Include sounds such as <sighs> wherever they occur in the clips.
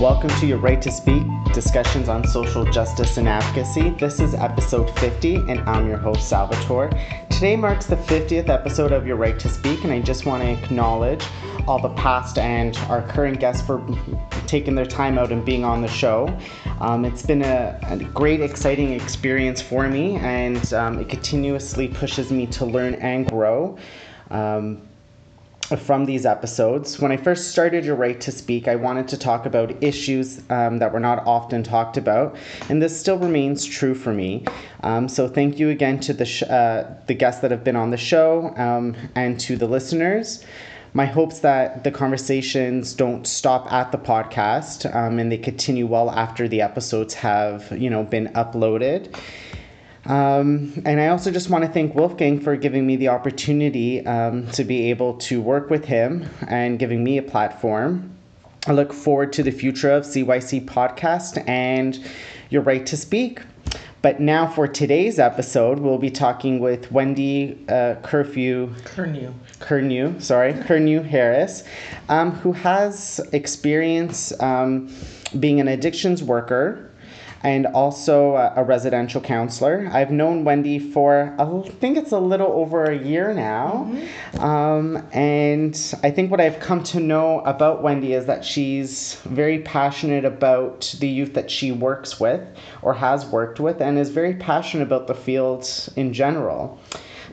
Welcome to Your Right to Speak discussions on social justice and advocacy. This is episode 50, and I'm your host, Salvatore. Today marks the 50th episode of Your Right to Speak, and I just want to acknowledge all the past and our current guests for taking their time out and being on the show. Um, it's been a, a, great, exciting experience for me, and um, it continuously pushes me to learn and grow. Um, from these episodes. When I first started Your Right to Speak, I wanted to talk about issues um, that were not often talked about, and this still remains true for me. Um, so thank you again to the sh- uh, the guests that have been on the show um, and to the listeners. My hopes that the conversations don't stop at the podcast um, and they continue well after the episodes have you know been uploaded. Um, and I also just want to thank Wolfgang for giving me the opportunity um, to be able to work with him and giving me a platform. I look forward to the future of CYC Podcast and your right to speak. But now for today's episode, we'll be talking with Wendy uh, Curfew. Curnew. Curnew, sorry, Curnew Harris, um, who has experience um, being an addictions worker and also a, residential counselor. I've known Wendy for, I think it's a little over a year now. Mm-hmm. Um, and I think what I've come to know about Wendy is that she's very passionate about the youth that she works with or has worked with and is very passionate about the field in general.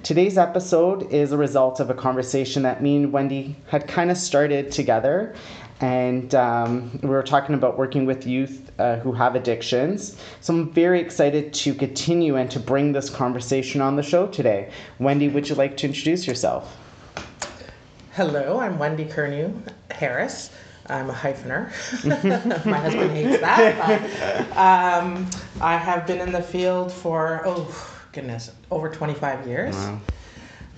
Today's episode is a result of a conversation that me and Wendy had kind of started together and um, we were talking about working with youth uh, who have addictions. So I'm very excited to continue and to bring this conversation on the show today. Wendy, would you like to introduce yourself? Hello, I'm Wendy Kernew Harris. I'm a hyphener. <laughs> My husband hates that. But, um, I have been in the field for, oh, goodness, over 25 years. Wow.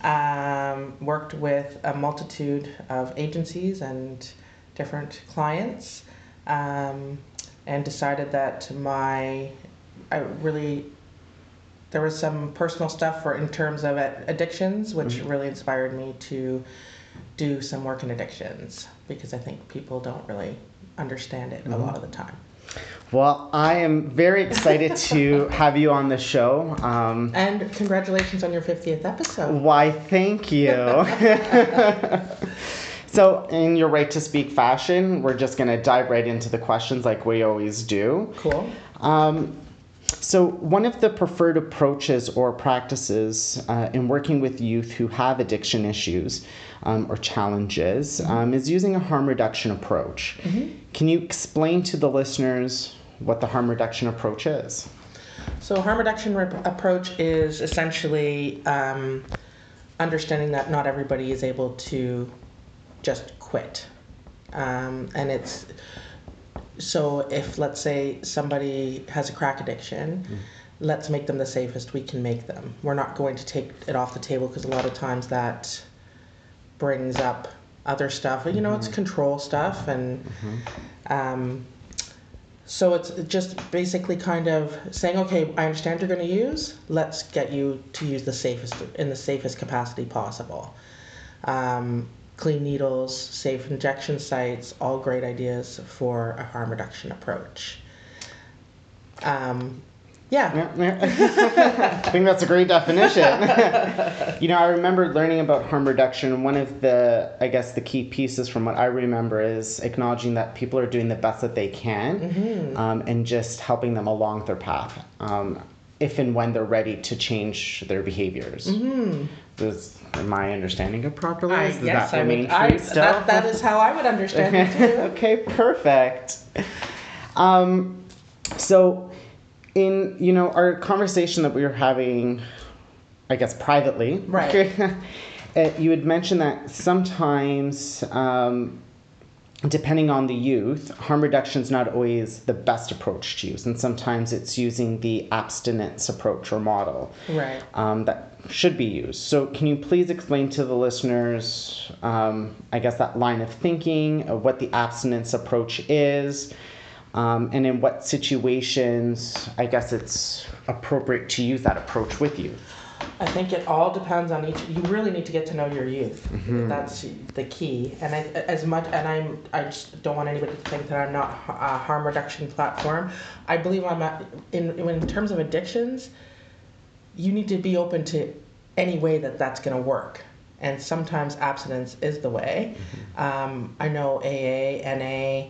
Um, worked with a multitude of agencies and different clients um, and decided that my I really there was some personal stuff for in terms of addictions which mm-hmm. really inspired me to do some work in addictions because I think people don't really understand it mm-hmm. a lot of the time. Well, I am very excited to <laughs> have you on the show. Um, and congratulations on your 50th episode. Why, thank you. <laughs> <laughs> So, in your right to speak fashion, we're just going to dive right into the questions like we always do. Cool. Um, so, one of the preferred approaches or practices uh, in working with youth who have addiction issues um, or challenges mm-hmm. um, is using a harm reduction approach. Mm-hmm. Can you explain to the listeners what the harm reduction approach is? So, harm reduction re- approach is essentially um, understanding that not everybody is able to just quit. Um, and it's so if let's say somebody has a crack addiction, mm. let's make them the safest we can make them. We're not going to take it off the table because a lot of times that brings up other stuff. You know, mm-hmm. it's control stuff and. Mm-hmm. Um, so it's just basically kind of saying, okay, I understand you're going to use. Let's get you to use the safest in the safest capacity possible. Um, clean needles, safe injection sites, all great ideas for a harm reduction approach. Um, yeah. <laughs> I think that's a great definition. <laughs> you know, I remember learning about harm reduction. One of the, I guess, the key pieces from what I remember is acknowledging that people are doing the best that they can mm-hmm. um, and just helping them along their path. Um, if and when they're ready to change their behaviors. Mm-hmm. Does my understanding of properly? I, yes, that I mean, I, that, that is how I would understand it too. <laughs> okay, perfect. Um, so, in you know our conversation that we were having, I guess privately, right? <laughs> Uh, you had mentioned that sometimes um, depending on the youth, harm reduction is not always the best approach to use, and sometimes it's using the abstinence approach or model right. um, that should be used. So, can you please explain to the listeners, um, I guess, that line of thinking of what the abstinence approach is, um, and in what situations, I guess, it's appropriate to use that approach with you? I think it all depends on each. You really need to get to know your youth. That's the key. And I, as much, and I'm, I just don't want anybody to think that I'm not a harm reduction platform. I believe I'm at, in in terms of addictions. You need to be open to any way that that's going to work. And sometimes abstinence is the way. Um, I know AA, NA,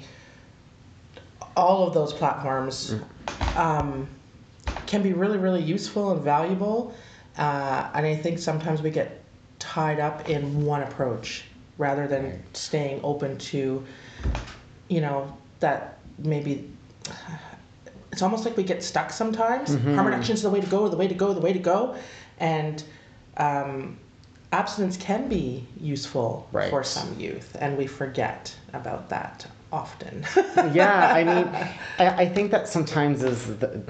all of those platforms um, can be really, really useful and valuable. Uh, and I think sometimes we get tied up in one approach rather than staying open to, you know, that maybe it's almost like we get stuck sometimes. Harm reduction is the way to go, the way to go, the way to go. And um, abstinence can be useful Right. for some youth, and we forget about that often. yeah, I mean, <laughs> I, I think that sometimes is the,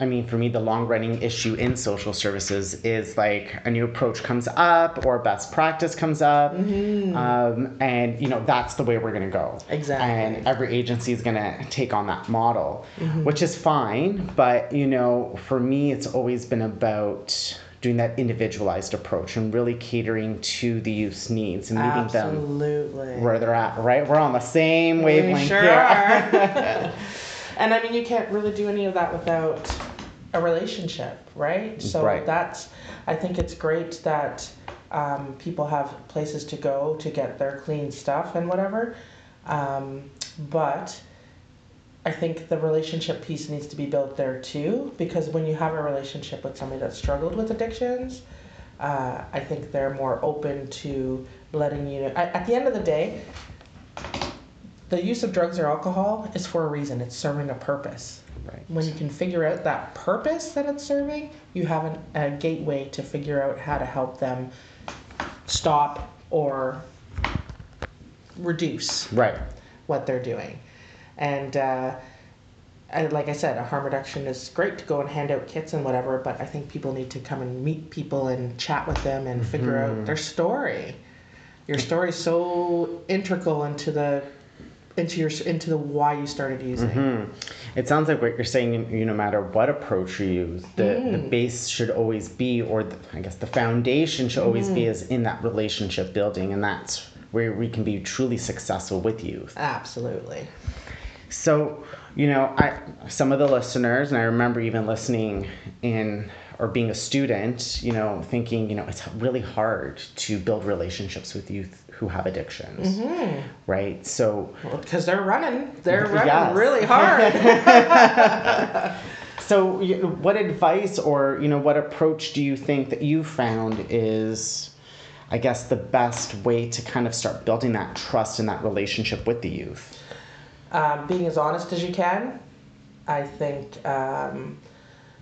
I mean, for me, the long running issue in social services is like a new approach comes up or best practice comes up, um, and you know that's the way we're gonna go. Exactly. And every agency is gonna take on that model, which is fine. But you know, for me, it's always been about doing that individualized approach and really catering to the youth's needs and meeting them where they're at. Right? We're on the same wavelength We sure here. are. <laughs> and I mean, you can't really do any of that without a relationship, right? So Right. that's, I think it's great that um, people have places to go to get their clean stuff and whatever. Um, but I think the relationship piece needs to be built there too, because when you have a relationship with somebody that struggled with addictions, uh, I think they're more open to letting you know. At, at the end of the day, the use of drugs or alcohol is for a reason. It's serving a purpose. Right. When you can figure out that purpose that it's serving, you have an, a gateway to figure out how to help them stop or reduce Right. what they're doing. And, uh, and like I said, a harm reduction is great to go and hand out kits and whatever, but I think people need to come and meet people and chat with them and figure out their story. Your story is so integral into the into your into the why you started using. Hmm. It sounds like what you're saying. You no matter what approach you use, the, the base should always be, or the, I guess the foundation should always be, is in that relationship building, and that's where we can be truly successful with youth. Absolutely. So, you know, I some of the listeners, and I remember even listening in or being a student, you know, thinking, you know, it's really hard to build relationships with youth who have addictions, right? So, Because they're running, they're <laughs> running Yes. really <laughs> hard. <laughs> So, you- what advice or you know what approach do you think that you found is, I guess, the best way to kind of start building that trust and that relationship with the youth? um, being as honest as you can. I think, um,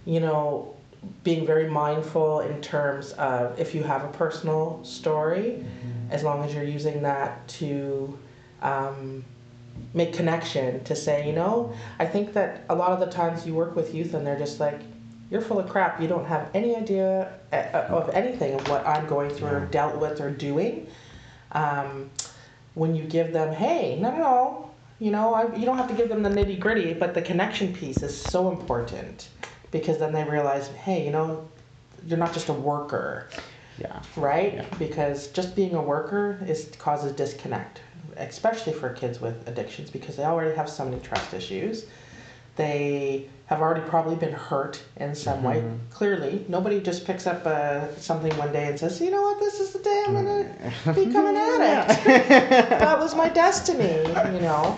you know, being very mindful in terms of if you have a personal story, as long as you're using that to um, make connection, to say, you know, I think that a lot of the times you work with youth and they're just like, you're full of crap. You don't have any idea uh, of anything of what I'm going through or dealt with or doing. Um, when you give them, hey, no, no, no, you know, I, you don't have to give them the nitty gritty, but the connection piece is so important because then they realize, hey, you know, you're not just a worker, Yeah. right? Yeah. Because just being a worker is causes disconnect, especially for kids with addictions because they already have so many trust issues. They have already probably been hurt in some way. Clearly, nobody just picks up uh, something one day and says, "You know what? This is the day I'm gonna become an <laughs> addict." that was my destiny. You know,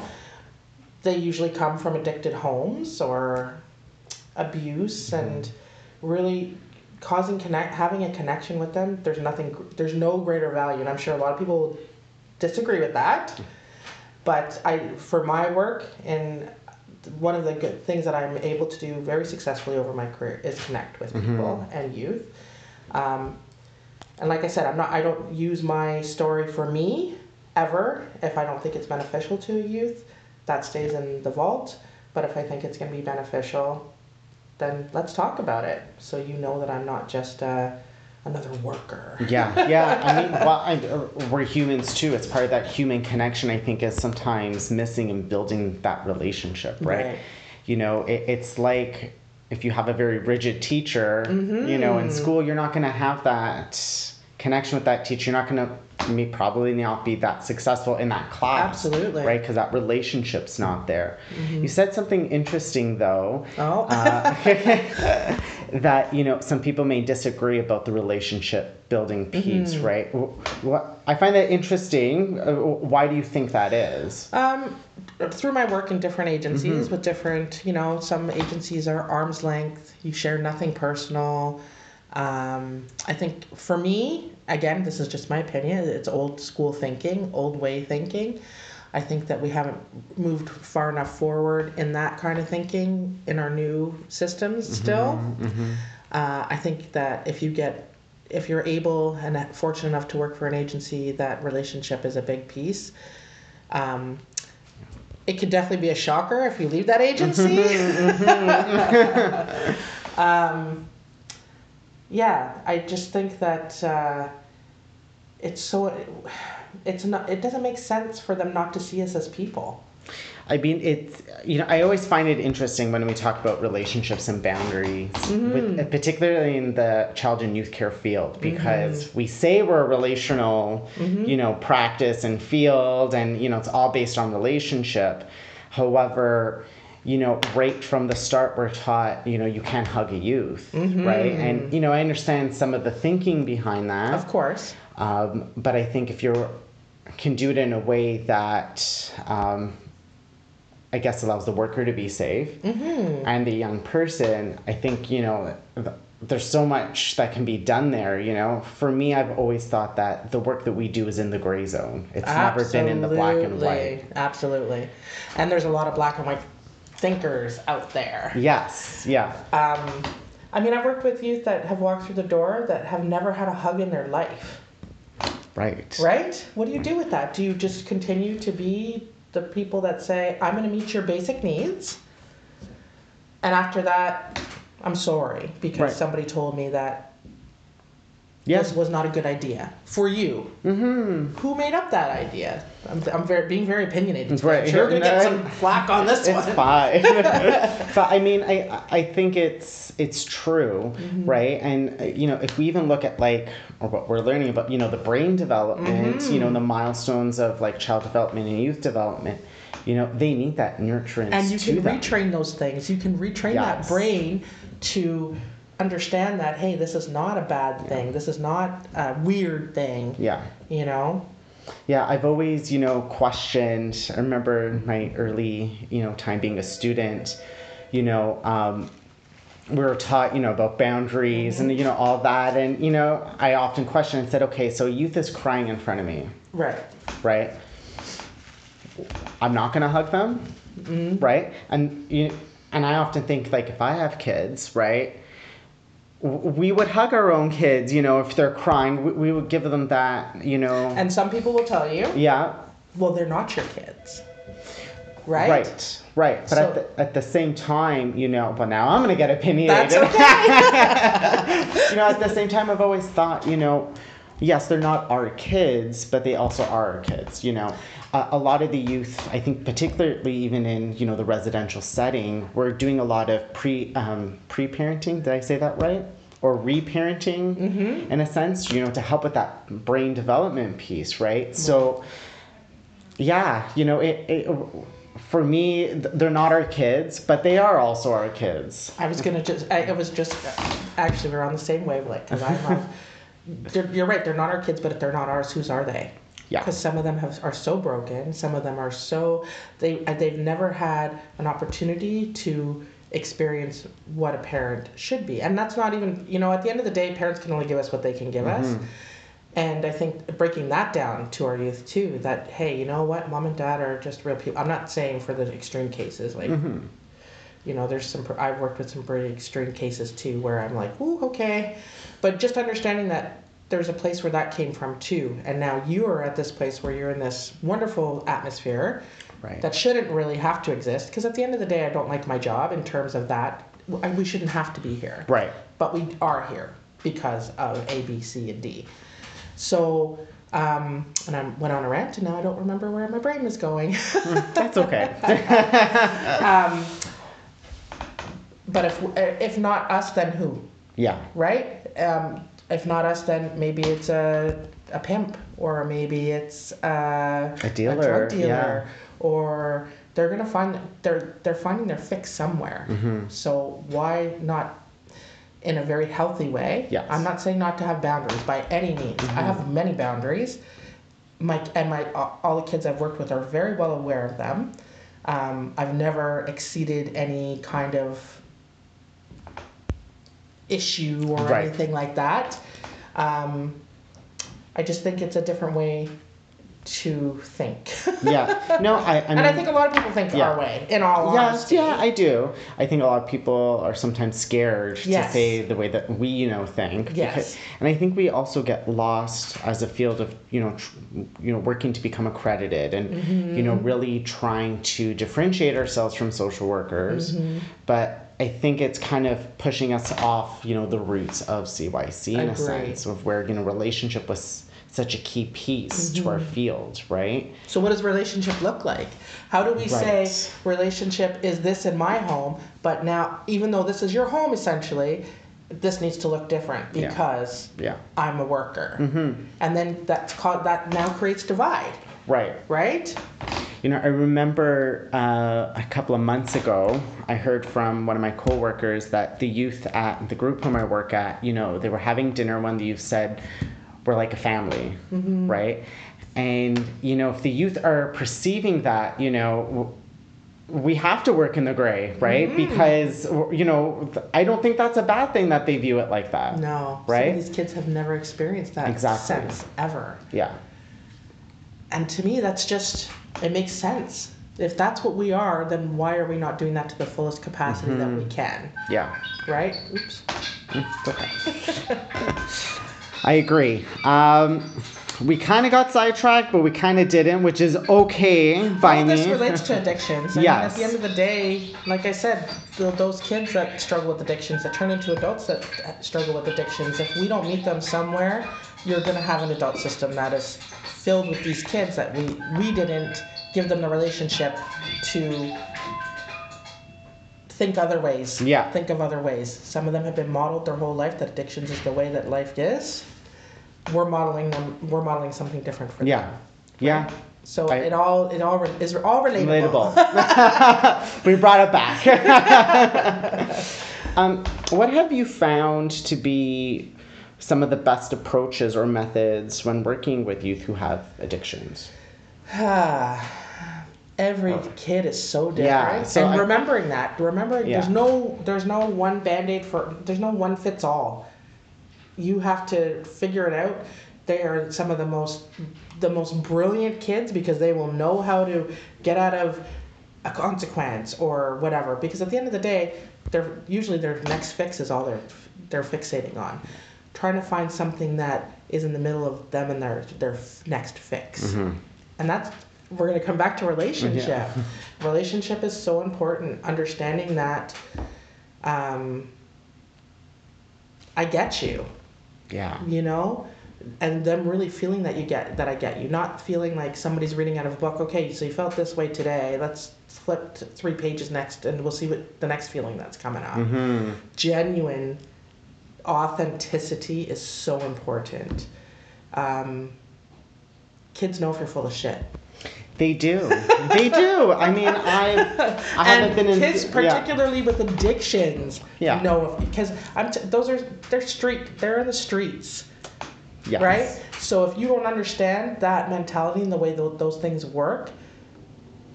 they usually come from addicted homes or abuse and really causing connect having a connection with them there's nothing there's no greater value. And i'm sure a lot of people disagree with that. But i for my work and one of the good things that i'm able to do very successfully over my career is connect with people and youth. Um, and like i said i'm not i don't use my story for me ever. If i don't think it's beneficial to a youth that stays in the vault. But if i think it's going to be beneficial then let's talk about it so you know that i'm not just uh, another worker Yeah, yeah. I mean, <laughs> well, I, uh, we're humans too. It's part of that human connection. I think is sometimes missing in building that relationship, right? Right. You know, it, it's like if you have a very rigid teacher, you know, in school, you're not going to have that connection with that teacher. You're not going to me probably not be that successful in that class. Absolutely. Right? Because that relationship's not there. You said something interesting though. Oh. Uh, <laughs> that you know some people may disagree about the relationship building piece, Mm-hmm. right? Wh- What I find that interesting. Uh, Why do you think that is? Um, through my work in different agencies Mm-hmm. with different, you know, some agencies are arm's length. You share nothing personal. Um, I think for me, again, this is just my opinion. It's old school thinking, old way thinking. I think that we haven't moved far enough forward in that kind of thinking in our new systems still. Uh, I think that if you get, if you're able and fortunate enough to work for an agency, that relationship is a big piece. Um, it could definitely be a shocker if you leave that agency. <laughs> um, yeah, I just think that uh, it's so. It's not. It doesn't make sense for them not to see us as people. I mean, it's you know, I always find it interesting when we talk about relationships and boundaries, with, uh, particularly in the child and youth care field, because we say we're a relational, you know, practice and field, and you know, it's all based on relationship. However, you know, right from the start, we're taught, you know, you can't hug a youth, right? And you know, I understand some of the thinking behind that. Of course. Um, but I think if you can do it in a way that um, I guess allows the worker to be safe and the young person, I think you know th- there's so much that can be done there. You know, for me, I've always thought that the work that we do is in the gray zone. It's never been in the black and white. Absolutely. And there's a lot of black and white thinkers out there. Yes, yeah, Um, I mean, I've worked with youth that have walked through the door that have never had a hug in their life. right. Right? What do you do with that? Do you just continue to be the people that say, I'm going to meet your basic needs? And after that, I'm sorry because Right. somebody told me that Yes. this was not a good idea for you. Mm-hmm. Who made up that idea? I'm, I'm very, being very opinionated. today. Right. We're going to get <laughs> some flack on this it's one. fine. <laughs> <laughs> but I mean, I I think it's it's true, Mm-hmm. right? And uh, you know, if we even look at like or what we're learning about, you know, the brain development, you know, Mm-hmm. the milestones of like child development and youth development, you know, they need that nurturance and you can them. retrain those things you can retrain that brain to understand that hey this is not a bad thing this is not a weird thing yeah. you know Yeah, I've always, you know, questioned. I remember my early, you know, time being a student, you know, um, we were taught, you know, about boundaries and, you know, all that. And, you know, I often questioned and said, okay, so youth is crying in front of me, right right? I'm not going to hug them, right? And, you, and I often think, like, if I have kids, right? We would hug our own kids, you know, if they're crying, we, we would give them that, you know. and some people will tell you yeah, well they're not your kids right Right, right. But So- at, the, at the same time, you know, but now I'm going to get opinionated. that's okay <laughs> you know, at the same time, I've always thought, you know, yes, they're not our kids, but they also are our kids, you know. Uh, a lot of the youth, I think, particularly even in, you know, the residential setting, we're doing a lot of pre, um, pre-parenting, did I say that right? Or reparenting, Mm-hmm. in a sense, you know, to help with that brain development piece, right? So, yeah, you know, it, it for me, they're not our kids, but they are also our kids. i was gonna just I, it was just actually we're on the same wavelength because i'm <laughs> you're right they're not our kids but if they're not ours whose are they Yeah. because some of them have, are so broken. Some of them are so they uh, they've never had an opportunity to experience what a parent should be. And that's not even you know at the end of the day parents can only give us what they can give us. And i think breaking that down to our youth too that hey you know what? Mom and dad are just real people i'm not saying for the extreme cases like you know there's some i've worked with some pretty extreme cases too where i'm like ooh okay. But just understanding that there's a place where that came from too and now you are at this place where you're in this wonderful atmosphere Right. that shouldn't really have to exist because at the end of the day i don't like my job in terms of that we shouldn't have to be here Right. but we are here because of a b c and d so um, and i went on a rant and now i don't remember where my brain was going <laughs> That's okay. <laughs> but if if not us, then who? Yeah. Right? Um, if not us, then maybe it's a a pimp, or maybe it's a, A dealer, drug dealer, yeah. or they're gonna find they're they're finding their fix somewhere. Mm-hmm. So why not? In a very healthy way. Yes. Mm-hmm. I'm not saying not to have boundaries by any means. I have many boundaries. My and my all the kids I've worked with are very well aware of them. Um, I've never exceeded any kind of issue or Right. anything like that. Um, I just think it's a different way to think. Yeah. No, I, I mean, <laughs> and I think a lot of people think Yeah. our way, in all Yes, honesty. yeah, I do. I think a lot of people are sometimes scared to say the way that we, you know, think. Yes. Because, and I think we also get lost as a field of, you know, tr- you know, working to become accredited and, you know, Mm-hmm. really trying to differentiate ourselves from social workers. Mm-hmm. But I think it's kind of pushing us off, you know, the roots of CYC in a sense of where, you know, relationship was such a key piece to our Mm-hmm. field, right? So what does relationship look like? How do we say relationship is this in my home, but now even though this is your home essentially, this needs to look different Yeah. because Yeah. I'm a worker. Mm-hmm. And then that's called that now creates divide, Right. right? You know, I remember uh, a couple of months ago, I heard from one of my coworkers that the youth at the group home I work at, you know, they were having dinner when the youth said, we're like a family, right? And, you know, if the youth are perceiving that, you know, we have to work in the gray, right? Because, you know, I don't think that's a bad thing that they view it like that. No. Right? These kids have never experienced that Exactly. sense ever. Yeah. And to me that's just it makes sense. If that's what we are, then why are we not doing that to the fullest capacity that we can? Yeah. Right? Oops. Okay. I agree. Um, we kind of got sidetracked, but we kind of didn't, which is okay by All me. this relates to addictions. I Yes. mean, at the end of the day, like I said, th those kids that struggle with addictions, that turn into adults that struggle with addictions, if we don't meet them somewhere, you're going to have an adult system that is filled with these kids that we, we didn't give them the relationship to think other ways. Yeah. Think of other ways. Some of them have been modeled their whole life that addictions is the way that life is. We're modeling them. We're modeling something different for them. yeah. Yeah. So I- it all it all is all relatable. Relatable. <laughs> we brought it back. <laughs> um, what have you found to be some of the best approaches or methods when working with youth who have addictions? <sighs> Every oh. kid is so different, Yeah, so and I- remembering that, remembering Yeah. there's no there's no one band aid for there's no one fits all. You have to figure it out. They are some of the most the most brilliant kids because they will know how to get out of a consequence or whatever. Because at the end of the day, they're usually their next fix is all they're they're fixating on. Trying to find something that is in the middle of them and their their next fix. Mm-hmm. and that's we're going to come back to relationship. <laughs> Relationship is so important. Understanding that um, i get you. Yeah. you know? And them really feeling that you get that i get you. Not feeling like somebody's reading out of a book okay so you felt this way today. Let's flip to three pages next and we'll see what the next feeling that's coming up. Mm-hmm. genuine authenticity is so important um, kids know if you're full of shit They do. they do. I mean, I've, I haven't been in. kids, yeah. particularly with addictions, Yeah. know because I'm t- those are they're street they're in the streets, Yes. right? So if you don't understand that mentality and the way tho- those things work,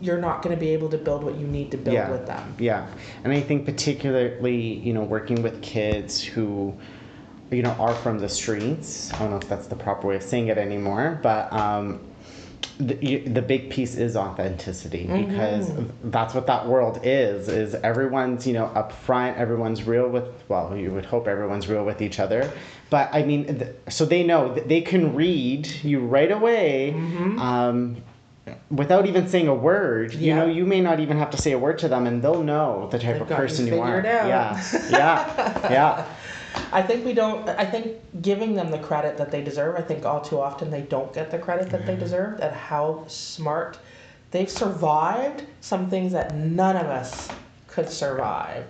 you're not going to be able to build what you need to build yeah. with them. Yeah, and I think particularly, you know, working with kids who, you know, are from the streets. I don't know if that's the proper way of saying it anymore, but um, the, you, the big piece is authenticity because that's what that world is. Is everyone's you know up front, everyone's real with. Well, you would hope everyone's real with each other, but I mean, th- so they know that they can read you right away. Um, without even saying a word, you know, you may not even have to say a word to them, and they'll know the type They've of person you are. out. Yeah, <laughs> yeah, yeah. I think we don't. I think giving them the credit that they deserve. I think all too often they don't get the credit that they mm-hmm. deserve. At how smart they've survived some things that none of us could survive.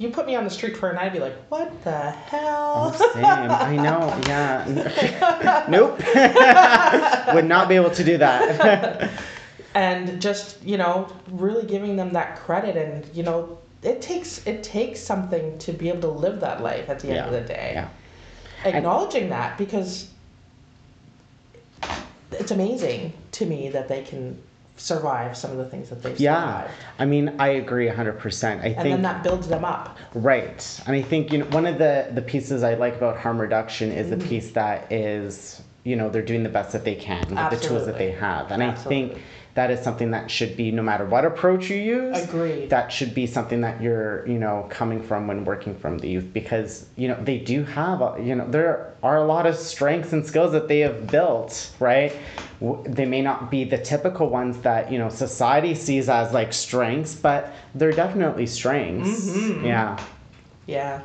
You put me on the street for a night, I'd be like, what the hell? Oh, same. I know. <laughs> Yeah. nope. <laughs> Would not be able to do that. <laughs> and just you know really giving them that credit and you know it takes it takes something to be able to live that life at the end Yeah, of the day yeah. acknowledging that because it's amazing to me that they can survive some of the things that they've Yeah. survived I mean, I agree 100%. I and think then that builds them up Right. And I think you know one of the the pieces I like about harm reduction is Mm-hmm. the piece that is you know they're doing the best that they can with the tools that they have. And I think that is something that should be no matter what approach you use. Agreed. That should be something that you're you know coming from when working from the youth because you know they do have a, you know there are a lot of strengths and skills that they have built right. They may not be the typical ones that you know society sees as like strengths, but they're definitely strengths. Mm-hmm. Yeah. yeah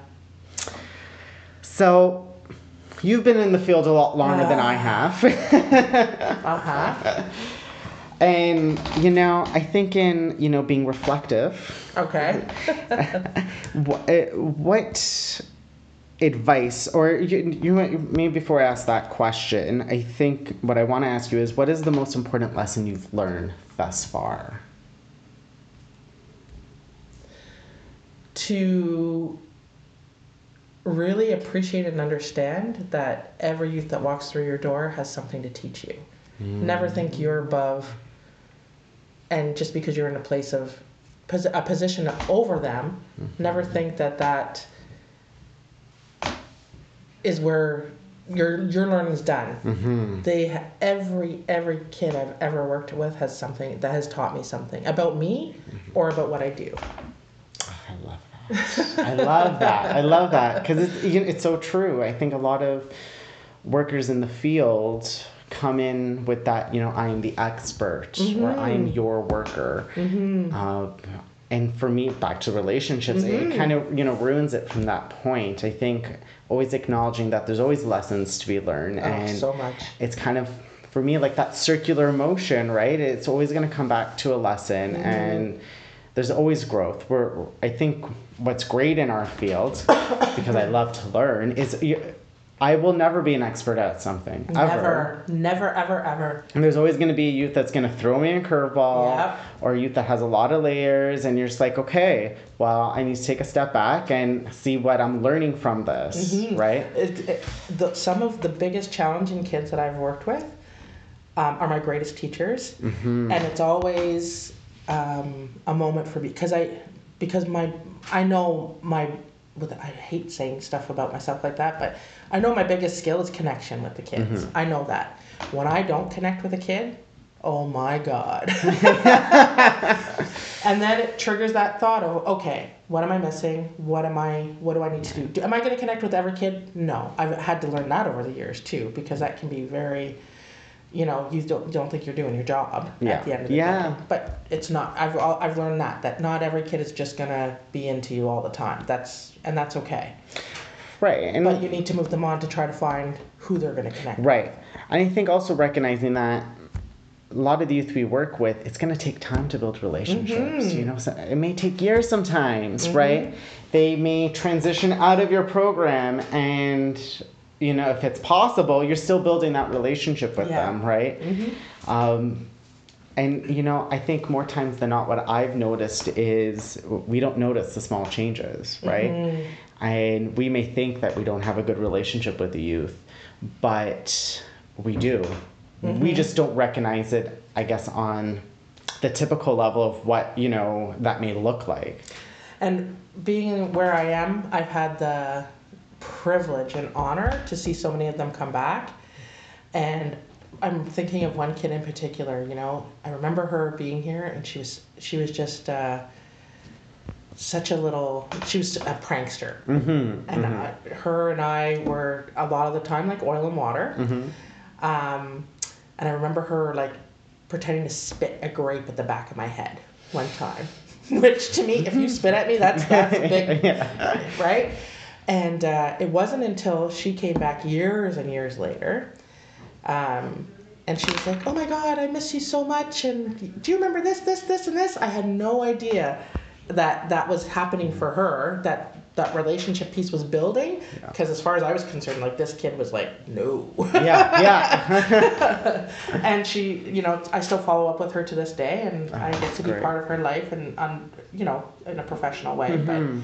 So, you've been in the field a lot longer than I have. <laughs> uh-huh and, you know, I think in, you know, being reflective, okay <laughs> what, eh, what advice, or you, you maybe before I ask that question, I think what I want to ask you is what is the most important lesson you've learned thus far? to really appreciate and understand that every youth that walks through your door has something to teach you. Mm. Never think you're above, and just because you're in a place of pos- a position over them, mm-hmm. never think that that is where your your learning's done. Mm-hmm. They every every kid I've ever worked with has something that has taught me something about me mm-hmm. or about what I do. Ah, I love that. I love that. I love that because it's you know, it's so true. I think a lot of workers in the field come in with that you know I am the expert or I am mm-hmm. your worker. Mm-hmm. Uh, and for me, back to relationships, it mm-hmm. kind of you know ruins it from that point. I think always acknowledging that there's always lessons to be learned, Oh, and so much. it's kind of for me like that circular motion right it's always going to come back to a lesson and there's always growth we're i think what's great in our field because i love to learn is you, i will never be an expert at something ever Never, never, ever, ever. and there's always going to be a youth that's going to throw me a curveball Yep. or a youth that has a lot of layers and you're just like okay well i need to take a step back and see what i'm learning from this Mm-hmm. right It, it, the, some of the biggest challenging kids that I've worked with um, are my greatest teachers, Mm-hmm. and it's always um, a moment for me because I because my I know my with I hate saying stuff about myself like that, but I know my biggest skill is connection with the kids. Mm-hmm. I know that when I don't connect with a kid, oh my god. <laughs> <laughs> and then it triggers that thought of okay what am i missing what am i what do i need to do, do am i going to connect with every kid no i've had to learn that over the years too because that can be very you know you don't don't think you're doing your job Yeah. at the end of the Yeah. day but it's not i've i've learned that that not every kid is just going to be into you all the time that's and that's okay right and but you need to move them on to try to find who they're going to connect with. Right. And I think also recognizing that a lot of the youth we work with, it's going to take time to build relationships. You mm-hmm. know, so it may take years sometimes, mm-hmm. right? They may transition out of your program and you know, if it's possible, you're still building that relationship with Yeah. them, right? Mm-hmm. Um, and you know, I think more times than not, what I've noticed is we don't notice the small changes, mm-hmm. right? And we may think that we don't have a good relationship with the youth, but we do. We mm-hmm. just don't recognize it, I guess, on the typical level of what you know that may look like. And being where I am, I've had the privilege and honor to see so many of them come back. And I'm thinking of one kid in particular. You know, I remember her being here, and she was she was just uh, such a little. She was a prankster, Mm-hmm. and uh, her and I were a lot of the time like oil and water. Mm-hmm. Um, and I remember her like pretending to spit a grape at the back of my head one time. <laughs> Which to me, if you spit at me, that's that's a big, <laughs> yeah. right? And uh, it wasn't until she came back years and years later, um, and she was like, "Oh my God, I miss you so much." And do you remember this, this, this, and this? I had no idea that that was happening for her that that relationship piece was building Yeah. because as far as i was concerned like this kid was like no Yeah, yeah. <laughs> and she you know i still follow up with her to this day and i Oh, get to be great. part of her life and um, you know in a professional way but Mhm.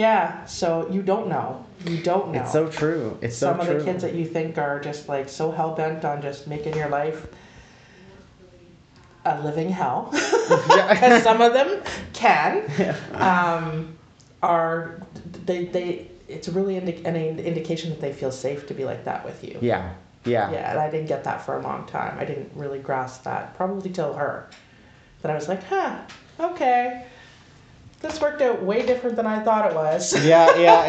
Yeah so you don't know. You don't know. It's so true. It's so true. some true. of the kids that you think are just like so hell-bent on just making your life a living hell. <laughs> Because <laughs> some of them can. Um, are they they it's really indi- an indication that they feel safe to be like that with you. Yeah, yeah. yeah and i didn't get that for a long time. I didn't really grasp that. Probably till her. That i was like huh okay this worked out way different than i thought it was <laughs> yeah, yeah,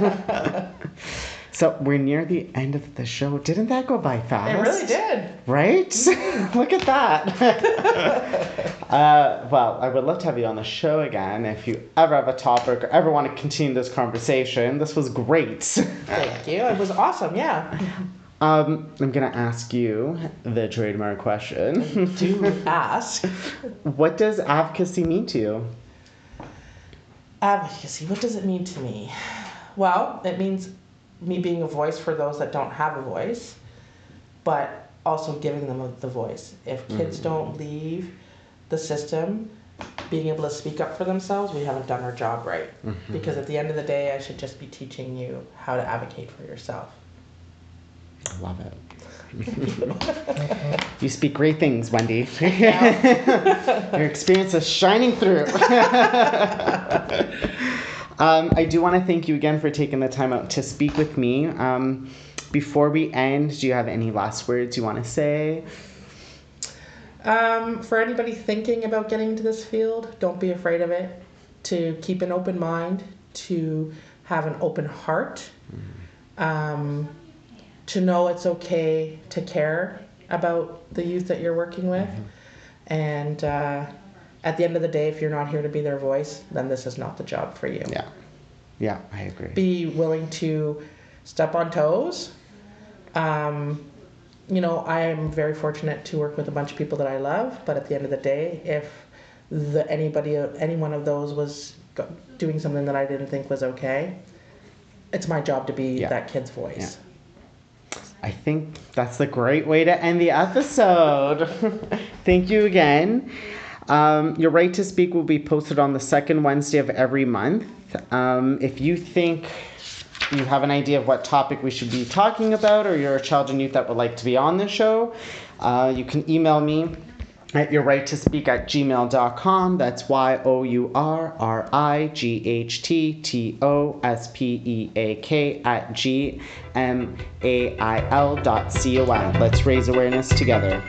yeah. <laughs> so we're near the end of the show. Didn't that go by fast? it really did Right? <laughs> Look at that. uh, well, I would love to have you on the show again if you ever have a topic or ever want to continue this conversation. This was great. thank you it was awesome yeah Um, I'm gonna ask you the trademark question. do ask what does advocacy mean to you? Advocacy what does it mean to me? Well it means me being a voice for those that don't have a voice but also giving them the voice. If kids mm-hmm. don't leave the system being able to speak up for themselves we haven't done our job right. Mm-hmm. Because at the end of the day i should just be teaching you how to advocate for yourself love it. <laughs> you speak great things, Wendy. <laughs> Your experience is shining through. <laughs> um, I do want to thank you again for taking the time out to speak with me. Um, before we end, do you have any last words you want to say? Um, for anybody thinking about getting into this field, don't be afraid of it. To keep an open mind, to have an open heart, um, to know it's okay to care about the youth that you're working with. And uh, at the end of the day, if you're not here to be their voice, then this is not the job for you. Yeah. Yeah, I agree. Be willing to step on toes. Um, you know, I am very fortunate to work with a bunch of people that I love, but at the end of the day, if the anybody, any one of those was doing something that I didn't think was okay, it's my job to be Yeah. that kid's voice. I think that's a great way to end the episode. <laughs> Thank you again. Um, Your Right to Speak will be posted on the second Wednesday of every month. Um, if you think you have an idea of what topic we should be talking about, or you're a child and youth that would like to be on the show, uh, you can email me at your right to speak at gmail.com. That's Y O U R R I G H T T O S P E A K at G M A I L dot C O M. Let's raise awareness together.